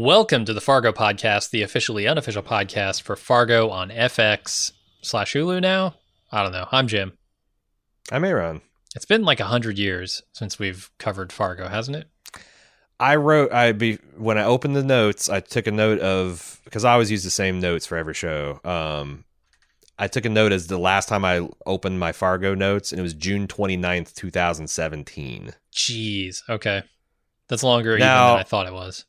Welcome to the Fargo podcast, the officially unofficial podcast for Fargo on FX slash Hulu now. I don't know. I'm Jim. I'm Aaron. It's been like a hundred years since we've covered Fargo, hasn't it? I wrote I be when I opened the notes, I took a note of because I always use the same notes for every show. Um I took a note as the last time I opened my Fargo notes and it was June 29th, 2017. Jeez. Okay. That's longer even than I thought it was.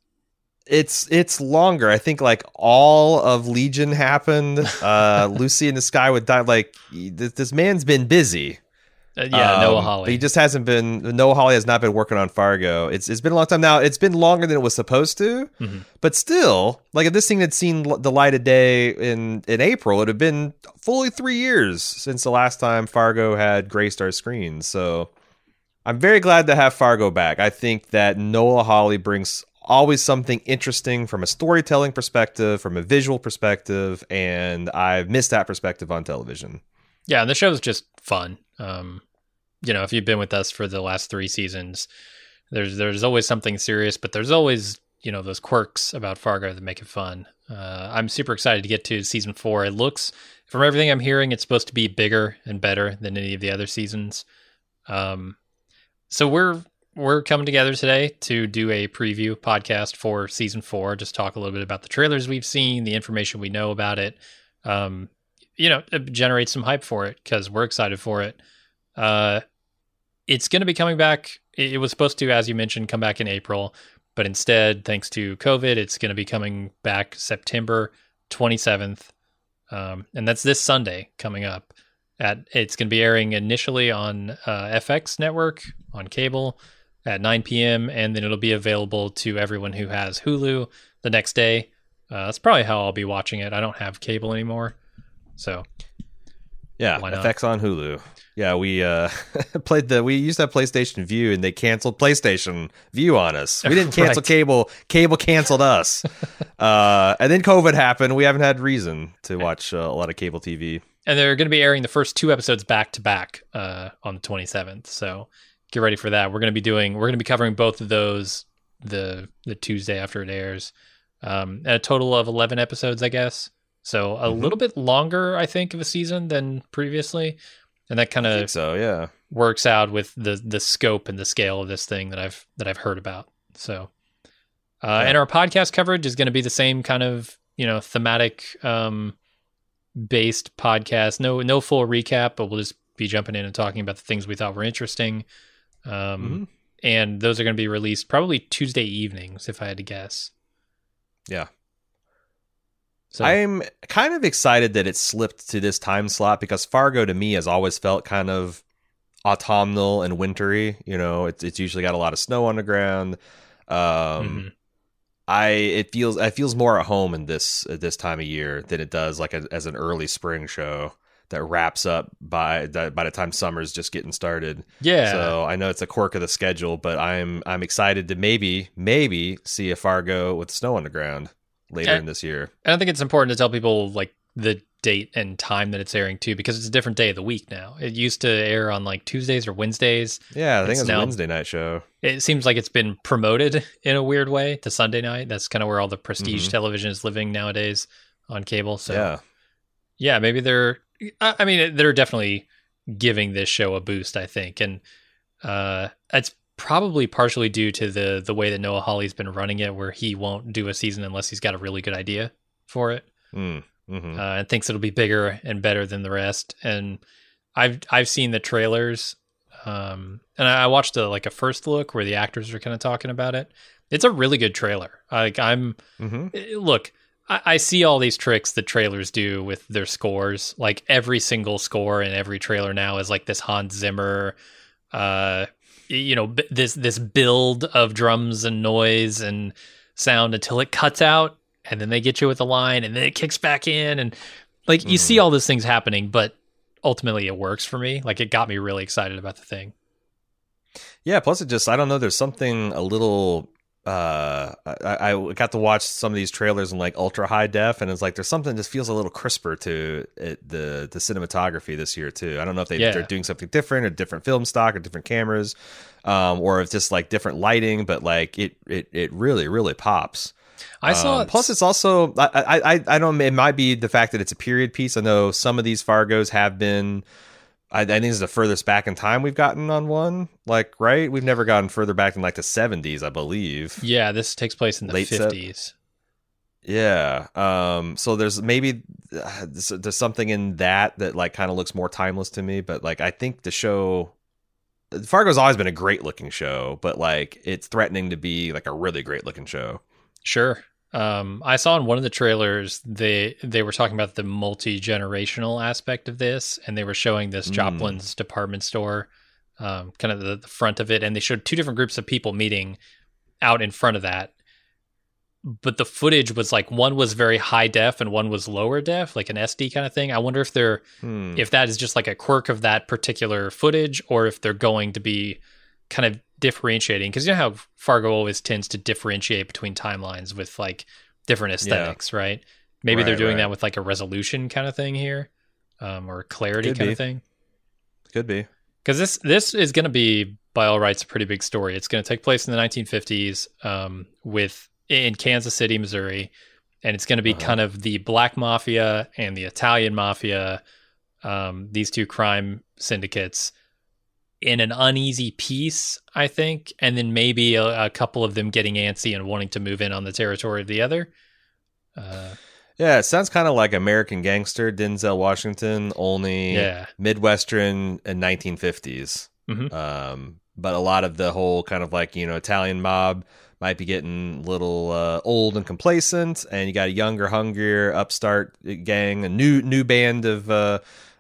It's it's longer. I think like all of Legion happened. Uh Lucy in the Sky would die like this, this man's been busy. Uh, yeah, Noah Um, Hawley. But he just hasn't been. Noah Hawley has not been working on Fargo. It's it's been a long time now. It's been longer than it was supposed to, Mhm. but still, like if this thing had seen the light of day in in April, it'd have been fully three years since the last time Fargo had graced our screens. So I'm very glad to have Fargo back. I think that Noah Hawley brings always something interesting from a storytelling perspective, from a visual perspective, and I've missed that perspective on television. Yeah, and the show is just fun. Um, you know, if you've been with us for the last three seasons, there's there's always something serious, but there's always you know those quirks about Fargo that make it fun. Uh, I'm super excited to get to season four. It looks, from everything I'm hearing, it's supposed to be bigger and better than any of the other seasons. Um, so we're we're coming together today to do a preview podcast for season four. Just talk a little bit about the trailers we've seen, the information we know about it. Um, you know, generate some hype for it because we're excited for it. Uh, it's going to be coming back. It was supposed to, as you mentioned, come back in April, but instead, thanks to COVID, it's going to be coming back September 27th. Um, and that's this Sunday coming up. At it's going to be airing initially on uh, FX network on cable at 9 p.m. and then it'll be available to everyone who has Hulu the next day. Uh, that's probably how I'll be watching it. I don't have cable anymore, so Yeah, FX on Hulu. Yeah, we uh played the we used to have PlayStation Vue and they canceled PlayStation Vue on us. We didn't cancel Right. cable, cable canceled us. uh and then COVID happened. We haven't had reason to watch uh, a lot of cable TV. and they're going to be airing the first two episodes back to back uh, on the 27th. So get ready for that. We're going to be doing we're going to be covering both of those the the Tuesday after it airs. Um, and a total of 11 episodes, I guess. So a Mhm. little bit longer, I think, of a season than previously, and that kind of so, yeah. works out with the the scope and the scale of this thing that I've that I've heard about. So, uh, Yeah. and our podcast coverage is going to be the same kind of you know thematic um, based podcast. No no full recap, but we'll just be jumping in and talking about the things we thought were interesting. Um, Mhm. And those are going to be released probably Tuesday evenings, if I had to guess. Yeah. So I'm kind of excited that it slipped to this time slot because Fargo to me has always felt kind of autumnal and wintry. You know, it's it's usually got a lot of snow on the ground. Um, mhm. I it feels it feels more at home in this at this time of year than it does like a, as an early spring show that wraps up by that by the time summer's just getting started. yeah. So I know it's a quirk of the schedule, but I'm I'm excited to maybe maybe see a Fargo with snow on the ground later Eh. in this year. And I think it's important to tell people like the date and time that it's airing too, because it's a different day of the week now. It used to air on like Tuesdays or Wednesdays. Yeah, I think It's it's a Wednesday night show. It seems like it's been promoted in a weird way to Sunday night. That's kind of where all the prestige Mhm. television is living nowadays on cable. So yeah. yeah, maybe they're. I I mean, they're definitely giving this show a boost. I think, and uh, it's probably partially due to the the way that Noah Hawley's been running it, where he won't do a season unless he's got a really good idea for it, Mm, mhm. uh, and thinks it'll be bigger and better than the rest. And I've I've seen the trailers, um, and I I watched a like a first look where the actors are kind of talking about it. It's a really good trailer. Like I'm Mhm. Eh, look I, I see all these tricks that trailers do with their scores. Like every single score in every trailer now is like this hans zimmer uh you know b- this this build of drums and noise and sound until it cuts out and then they get you with a line and then it kicks back in and like you see all these things happening but ultimately it works for me. Like it got me really excited about the thing. Yeah, plus it just I don't know, there's something a little uh I, I got to watch some of these trailers in like ultra high def and it's like there's something that just feels a little crisper to it, the the cinematography this year too i don't know if they, Yeah. they're doing something different or different film stock or different cameras um or if just like different lighting but like it it it really really pops I saw. Um, plus, it's also I, I I I don't. It might be the fact that it's a period piece. I know some of these Fargos have been. I, I think this is the furthest back in time we've gotten on one. Like, right? We've never gotten further back than like the seventies, I believe. yeah, this takes place in the fifties. Yeah. Um. So there's maybe uh, there's, there's something in that that like kind of looks more timeless to me. But like, I think the show Fargo's always been a great looking show, but like it's threatening to be like a really great looking show. Sure. Um, I saw in one of the trailers they they were talking about the multi generational aspect of this, and they were showing this Mm. Joplin's department store, um, kind of the, the front of it, and they showed two different groups of people meeting out in front of that. But the footage was like one was very high def and one was lower def, like an SD kind of thing. I wonder if they're Hmm. if that is just like a quirk of that particular footage or if they're going to be kind of differentiating because you know how Fargo always tends to differentiate between timelines with like different aesthetics, right? Maybe they're doing right. that with like a resolution kind of thing here, um, or clarity Could kind be. of thing. Could be. Because this this is going to be by all rights a pretty big story. It's going to take place in the 1950s um, with in Kansas City, Missouri, and it's going to be Uh-huh. kind of the black mafia and the Italian mafia, um, these two crime syndicates, in an uneasy peace, I think, and then maybe a, a couple of them getting antsy and wanting to move in on the territory of the other. Uh, Yeah, it sounds kind of like American Gangster, Denzel Washington, only yeah, Midwestern and 1950s. Mhm. Um, but a lot of the whole kind of like you know Italian mob might be getting a little uh, old and complacent, and you got a younger, hungrier upstart gang, a new new band of uh,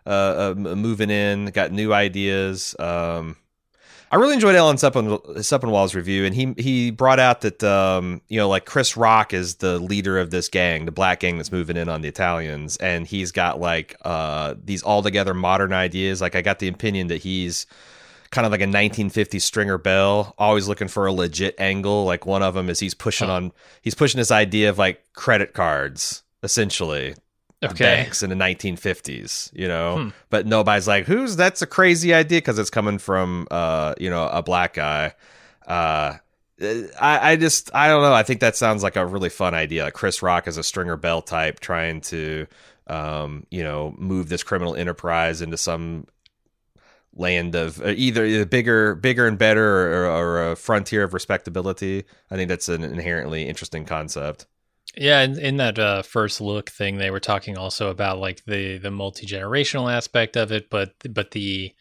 uh, uh, moving in, got new ideas. Um, I really enjoyed Alan Seppen, Sepinwall's review, and he he brought out that um, you know like Chris Rock is the leader of this gang, the black gang that's moving in on the Italians, and he's got like uh, these altogether modern ideas. Like I got the opinion that he's kind of like a 1950s Stringer Bell, always looking for a legit angle. Like one of them is he's pushing on he's pushing this idea of like credit cards essentially okay, banks in the 1950s, you know. Hmm. But nobody's like, "Who's that's a crazy idea?" Because it's coming from, uh, you know, a black guy. Uh, I, I just, I don't know. I think that sounds like a really fun idea. Like Chris Rock as a Stringer Bell type, trying to, um, you know, move this criminal enterprise into some land of uh, either bigger, bigger and better, or, or a frontier of respectability. I think that's an inherently interesting concept. Yeah, in, in that uh, first look thing, they were talking also about like the the multi generational aspect of it, but but the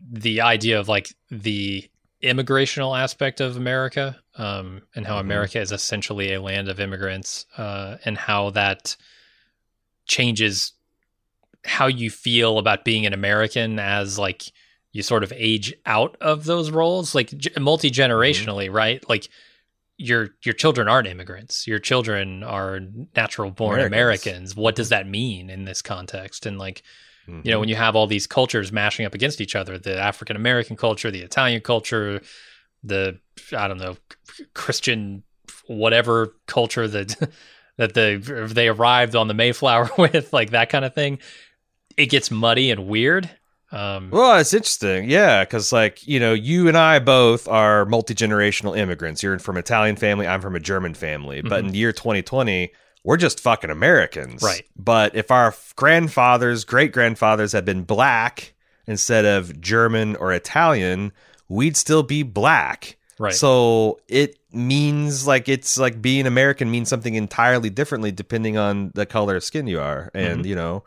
the idea of like the immigrational aspect of America, um, and how Mhm. America is essentially a land of immigrants, uh, and how that changes how you feel about being an American as like you sort of age out of those roles, like multi generationally, right? Like your your children aren't immigrants. Your children are natural born Americans. Americans. What does that mean in this context? And like Mm-hmm. you know, when you have all these cultures mashing up against each other, the African American culture, the Italian culture, the I don't know, Christian whatever culture that that they they arrived on the Mayflower with, like that kind of thing, it gets muddy and weird. Um, Well, it's interesting, yeah, because like you know, you and I both are multi generational immigrants. You're from an Italian family. I'm from a German family. But in the year 2020, we're just fucking Americans, Right. But if our grandfathers, great grandfathers, had been black instead of German or Italian, we'd still be black. right. So it means like it's like being American means something entirely differently depending on the color of skin you are, and you know,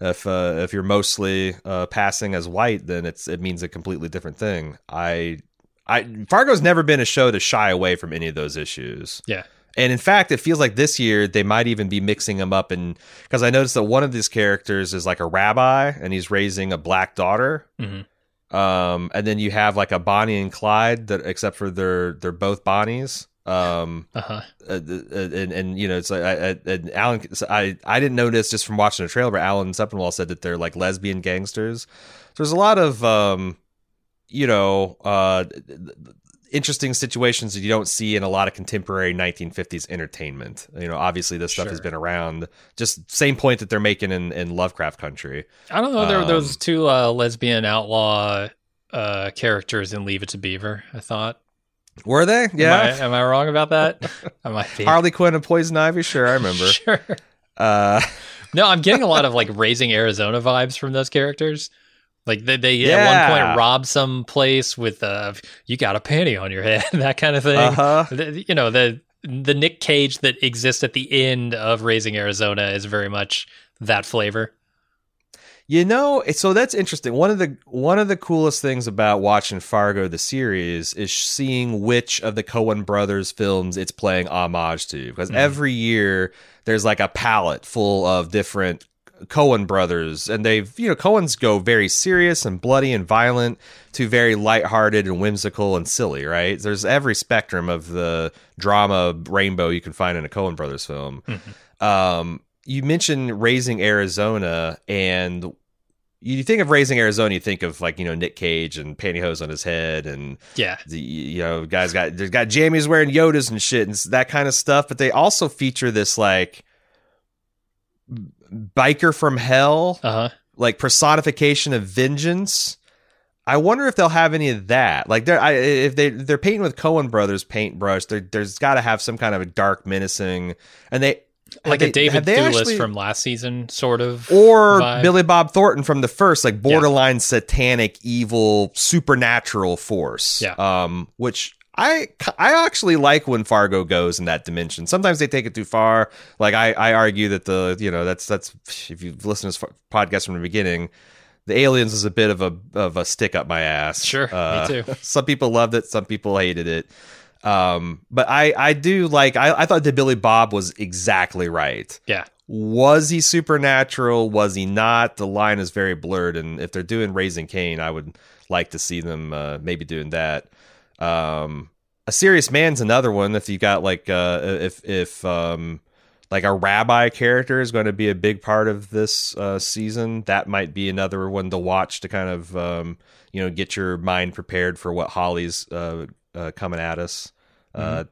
if uh, if you're mostly uh, passing as white, then it's it means a completely different thing. I I Fargo's never been a show to shy away from any of those issues. yeah. And in fact, it feels like this year they might even be mixing them up. And because I noticed that one of these characters is like a rabbi and he's raising a black daughter. Mhm. Um, and then you have like a Bonnie and Clyde that, except for they're they're both Bonnies. Um, Uh huh. uh, uh, and and you know it's like I, I, and Alan so I I didn't notice just from watching the trailer, but Alan Sepinwall said that they're like lesbian gangsters. So there's a lot of um, you know, uh, interesting situations that you don't see in a lot of contemporary 1950s entertainment. You know, obviously this stuff has been around. Just same point that they're making in in Lovecraft Country. I don't know. There were those Um, two uh, lesbian outlaw uh, characters in Leave It to Beaver. I thought. Were they? Am Yeah. I, am I wrong about that? I might be. Harley Quinn and Poison Ivy. Sure, I remember. Sure. Uh, No, I'm getting a lot of like raising Arizona vibes from those characters. Like they, they at one point rob some place with uh you got a panty on your head, that kind of thing. uh-huh. The- you know, the the Nick Cage that exists at the end of Raising Arizona is very much that flavor. You know, so that's interesting. One of the one of the coolest things about watching Fargo the series is seeing which of the Coen brothers films it's playing homage to because Mhm. every year there's like a palette full of different Coen brothers and they've, you know, Coens go very serious and bloody and violent to very lighthearted and whimsical and silly, right? There's every spectrum of the drama rainbow you can find in a Coen brothers film. Um, you mentioned raising Arizona, and you think of raising Arizona, you think of like you know Nick Cage and pantyhose on his head, and Yeah. the you know guys got there's got Jamie's wearing Yodas and shit and that kind of stuff. But they also feature this like biker from hell, Uh-huh. like personification of vengeance. I wonder if they'll have any of that. Like they're I, if they they're painting with Coen Brothers paintbrush, there there's got to have some kind of a dark, menacing, and they Like have a David Thewlis actually- from last season, sort of. or vibe. Billy Bob Thornton from the first, like borderline satanic, evil, supernatural force. Yeah. Um, which I I actually like when Fargo goes in that dimension. Sometimes they take it too far. Like I I argue that the you know that's that's if you've listened to this podcast from the beginning. The aliens is a bit of a of a stick up my ass. Sure, me Uh, too. Some people loved it, some people hated it. Um, but I I do like I, I thought that Billy Bob was exactly right Yeah. was he supernatural? Was he not? The line is very blurred, and if they're doing Raising Cain, I would like to see them uh, maybe doing that. Um, a serious man's another one. If you got like uh, if if um, like a rabbi character is going to be a big part of this uh, season, that might be another one to watch to kind of um, you know get your mind prepared for what Hawley's uh, uh, coming at us. Uh,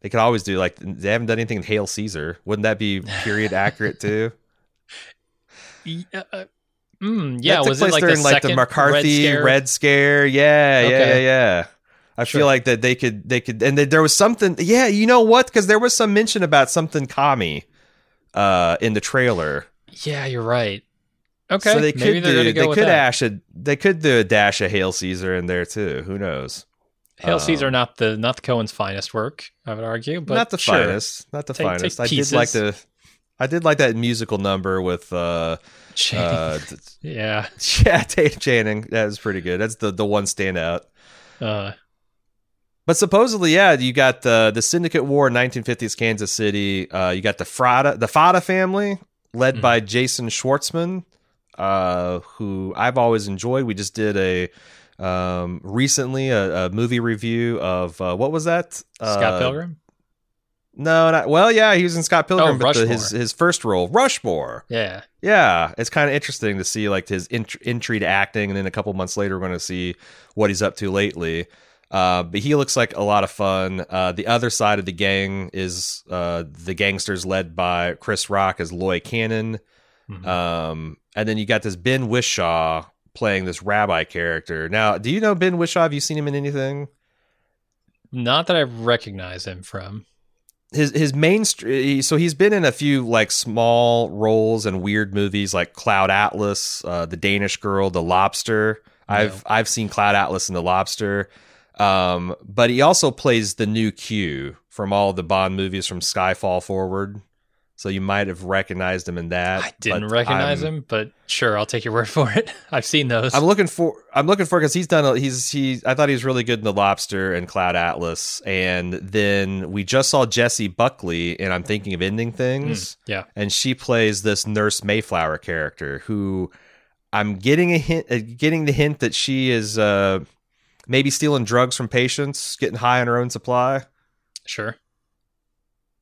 they could always do like they haven't done anything in Hail Caesar. Wouldn't that be period accurate too? Uh, uh, mm, yeah, That took was it like the during like the McCarthy Red Scare? Scare? Yeah, yeah, Okay. yeah, yeah. I Sure. feel like that they could they could and that there was something. Yeah, you know what? Because there was some mention about something commie uh, in the trailer. Yeah, you're right. Okay, so they maybe could do they could that. dash a they could do a dash of Hail Caesar in there too. Who knows? Hail Caesar, um, not the not the Coen's finest work, I would argue, but not the sure. finest, not the Take- take finest. I did like pieces. the I did like that musical number with uh, Channing. uh yeah, yeah Tate Channing. That was pretty good. That's the the one standout. uh, But supposedly, yeah, you got the the Syndicate War in 1950s Kansas City. Uh, you got the Frada, the Fadda family, led Mhm. by Jason Schwartzman, uh, who I've always enjoyed. We just did a um, recently a, a movie review of uh, what was that? Scott Uh, Pilgrim. No, not well. Yeah, he was in Scott Pilgrim, Oh, but the, his his first role, Rushmore. Yeah, Yeah, it's kind of interesting to see like his int- entry to acting, and then a couple months later, we're going to see what he's up to lately. Uh, but he looks like a lot of fun. Uh, the other side of the gang is uh, the gangsters led by Chris Rock as Loy Cannon, Mhm. um, and then you got this Ben Whishaw playing this rabbi character. Now, do you know Ben Whishaw? Have you seen him in anything? not that I recognize him from. his his main so he's been in a few like small roles and weird movies like Cloud Atlas, uh, The Danish Girl, The Lobster. I've I've seen Cloud Atlas and The Lobster. Um, but he also plays the new Q from all the Bond movies from Skyfall forward. So you might have recognized him in that. I didn't recognize I'm- him, but sure, I'll take your word for it. I've seen those. I'm looking for I'm looking for because he's done a, he's he I thought he was really good in the Lobster and Cloud Atlas, and then we just saw Jessie Buckley, and I'm thinking of ending things, yeah, and she plays this Nurse Mayflower character who I'm getting a hint, uh, getting the hint that she is uh, maybe stealing drugs from patients, getting high on her own supply. sure.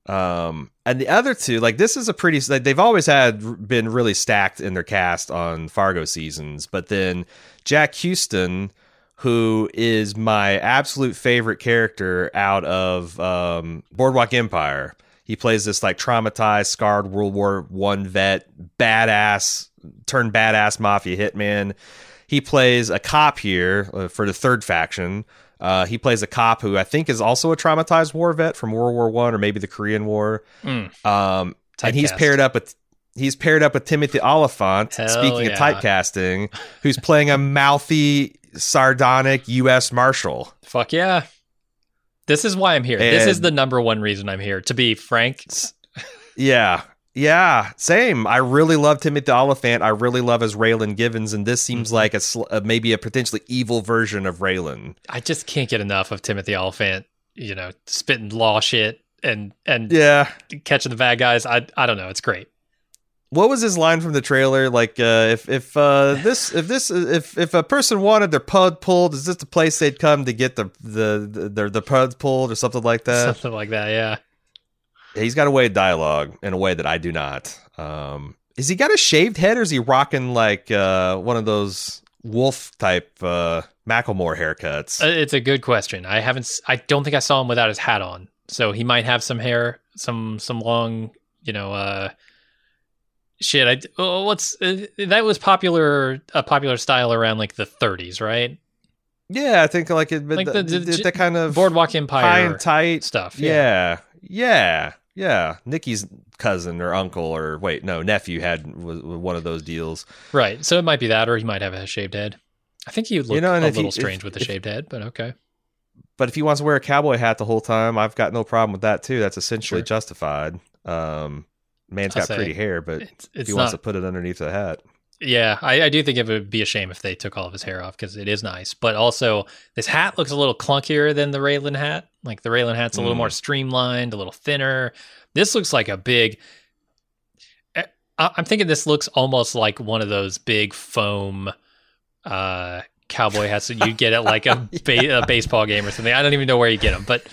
Um, and the other two, like this is a pretty, like they've always had been really stacked in their cast on Fargo seasons, but then Jack Huston, who is my absolute favorite character out of um, Boardwalk Empire. He plays this like traumatized, scarred World War One vet, badass, turned badass mafia hitman. He plays a cop here uh, for the third faction Uh, he plays a cop who I think is also a traumatized war vet from World War One or maybe the Korean War. Mm, Um, and he's paired up with he's paired up with Timothy Olyphant. Hell speaking yeah. of typecasting, who's playing a mouthy, sardonic U.S. Marshal. Fuck yeah. This is why I'm here. this is the number one reason I'm here. To be frank, Yeah. Yeah, same. I really love Timothy Olyphant. I really love his Raylan Givens, and this seems Mhm. like a, sl- uh maybe a potentially evil version of Raylan. I just can't get enough of Timothy Olyphant, you know, spitting law shit and and Yeah. catching the bad guys. I I don't know. It's great. What was his line from the trailer? Like, uh, if if uh, this if this if if a person wanted their pud pulled, is this the place they'd come to get the the the, their the pud pulled or something like that? Something like that. Yeah. He's got a way of dialogue in a way that I do not. Um, is he got a shaved head or is he rocking like uh, one of those wolf type uh, Macklemore haircuts? Uh, It's a good question. I haven't. I don't think I saw him without his hat on. So he might have some hair, some some long, you know, uh, shit. I oh, what's uh, that was popular a popular style around like the 30s, right? yeah, I think like it, Like the, the- the, the- kind of Boardwalk empire high and tight stuff. Yeah, yeah, yeah. Nikki's cousin or uncle or wait, no, nephew had was, was one of those deals. Right. So it might be that, or he might have a shaved head. I think he would look You know, a if he- little strange if- with if- shaved head, but okay. But if he wants to wear a cowboy hat the whole time, I've got no problem with that too. That's essentially Sure. justified. Um, man's I'll got pretty hair, but It's, if he not. wants to put it underneath the hat, Yeah, I, I do think it would be a shame if they took all of his hair off because it is nice. But also, this hat looks a little clunkier than the Raylan hat. Like the Raylan hat's a little Mm. more streamlined, a little thinner. This looks like a big. I- I'm thinking this looks almost like one of those big foam uh, cowboy hats that you get at like a, ba- a baseball game or something. I don't even know where you get them, but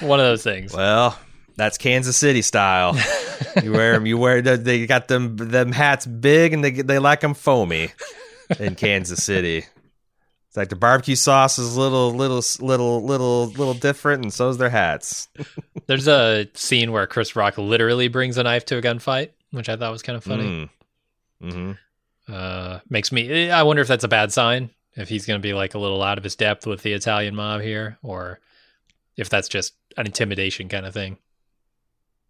one of those things. well, that's Kansas City style. you wear them. You wear. the- They got them them hats big and they they like them foamy in Kansas City. It's like the barbecue sauce is a little little little little little different, and so is their hats. There's a scene where Chris Rock literally brings a knife to a gunfight, which I thought was kind of funny. Mm. hmm uh makes me i wonder if that's a bad sign if he's going to be like a little out of his depth with the italian mob here or if that's just an intimidation kind of thing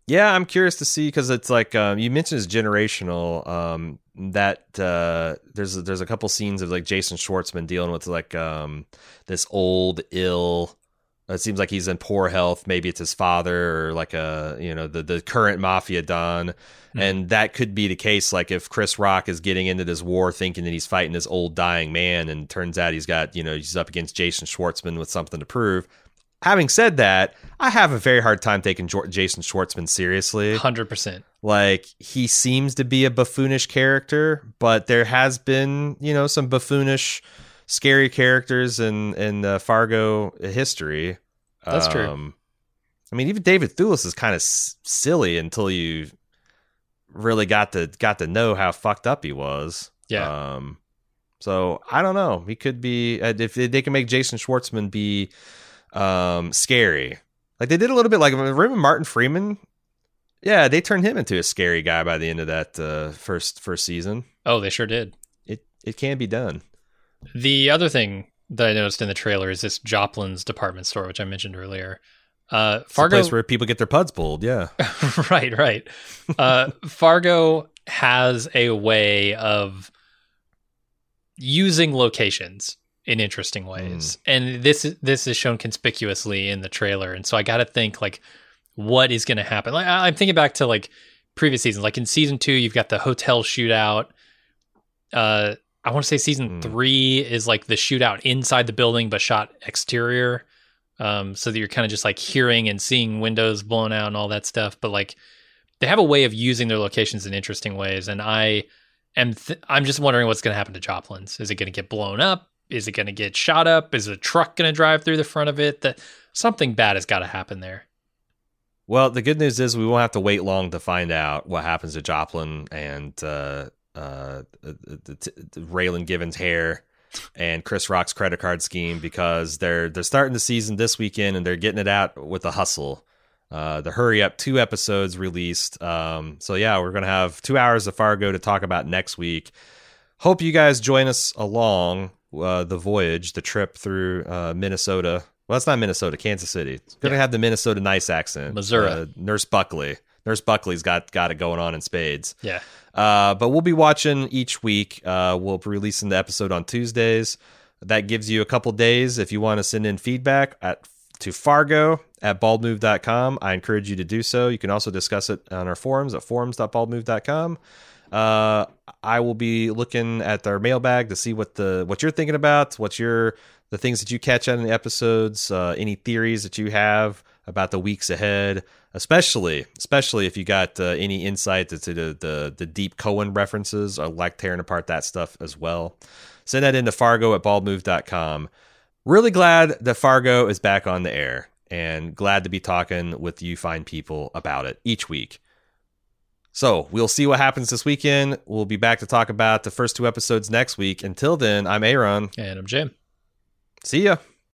Yeah, I'm curious to see because it's like um, you mentioned it's generational. Um, that uh, there's there's a couple scenes of like Jason Schwartzman dealing with like um, this old ill. It seems like he's in poor health. Maybe it's his father or like a you know the the current mafia don, Hmm. and that could be the case. Like if Chris Rock is getting into this war thinking that he's fighting this old dying man, and turns out he's got you know he's up against Jason Schwartzman with something to prove. Having said that, I have a very hard time taking Jason Schwartzman seriously. 100% Like he seems to be a buffoonish character, but there has been, you know, some buffoonish, scary characters in in uh, Fargo history. That's true. I mean, even David Thewlis is kind of s- silly until you really got to got to know how fucked up he was. yeah Um, so I don't know. He could be uh, if they, they can make Jason Schwartzman be um scary, like they did a little bit. Like remember Martin Freeman? Yeah, they turned him into a scary guy by the end of that uh, first first season. oh they sure did It it can be done. the other thing that i noticed in the trailer is this joplin's department store which i mentioned earlier uh It's a place where people get their puds pulled. Yeah. right, right. Uh, Fargo has a way of using locations in interesting ways, and this is this is shown conspicuously in the trailer. And so I got to think like, what is going to happen? Like I- I'm thinking back to like previous seasons. Like in season two, you've got the hotel shootout. Uh, I want to say season Hmm. three is like the shootout inside the building, but shot exterior. Um, so that you're kind of just like hearing and seeing windows blown out and all that stuff. But like, they have a way of using their locations in interesting ways, and I am th- I'm just wondering what's going to happen to Joplin's. Is it going to get blown up? Is it going to get shot up? Is a truck going to drive through the front of it? That something bad has got to happen there. Well, the good news is we won't have to wait long to find out what happens to Joplin and uh, uh, Raylan Givens' hair and Chris Rock's credit card scheme because they're they're starting the season this weekend and they're getting it out with a hustle. Uh, the hurry up two episodes released. Um, so yeah, we're gonna have two hours of Fargo to talk about next week. Hope you guys join us along. Uh, the voyage, the trip through uh, Minnesota. Well, it's not Minnesota, Kansas City. It's going to have the Minnesota nice accent. Missouri. Uh, Nurse Buckley. Nurse Buckley's got got it going on in spades. Yeah. Uh, but we'll be watching each week. Uh, we'll be releasing the episode on Tuesdays. That gives you a couple days if you want to send in feedback at to Fargo at baldmove.com. I encourage you to do so. You can also discuss it on our forums at forums.baldmove.com. Uh, I will be looking at our mailbag to see what the what you're thinking about, what's your the things that you catch on the episodes, uh, any theories that you have about the weeks ahead, especially especially if you got uh, any insight into the, the the deep Coen references. I like tearing apart that stuff as well. Send that into Fargo at baldmove.com. Really glad that Fargo is back on the air and glad to be talking with you fine people about it each week. So we'll see what happens this weekend. We'll be back to talk about the first two episodes next week. Until then, I'm Aaron. And I'm Jim. See ya.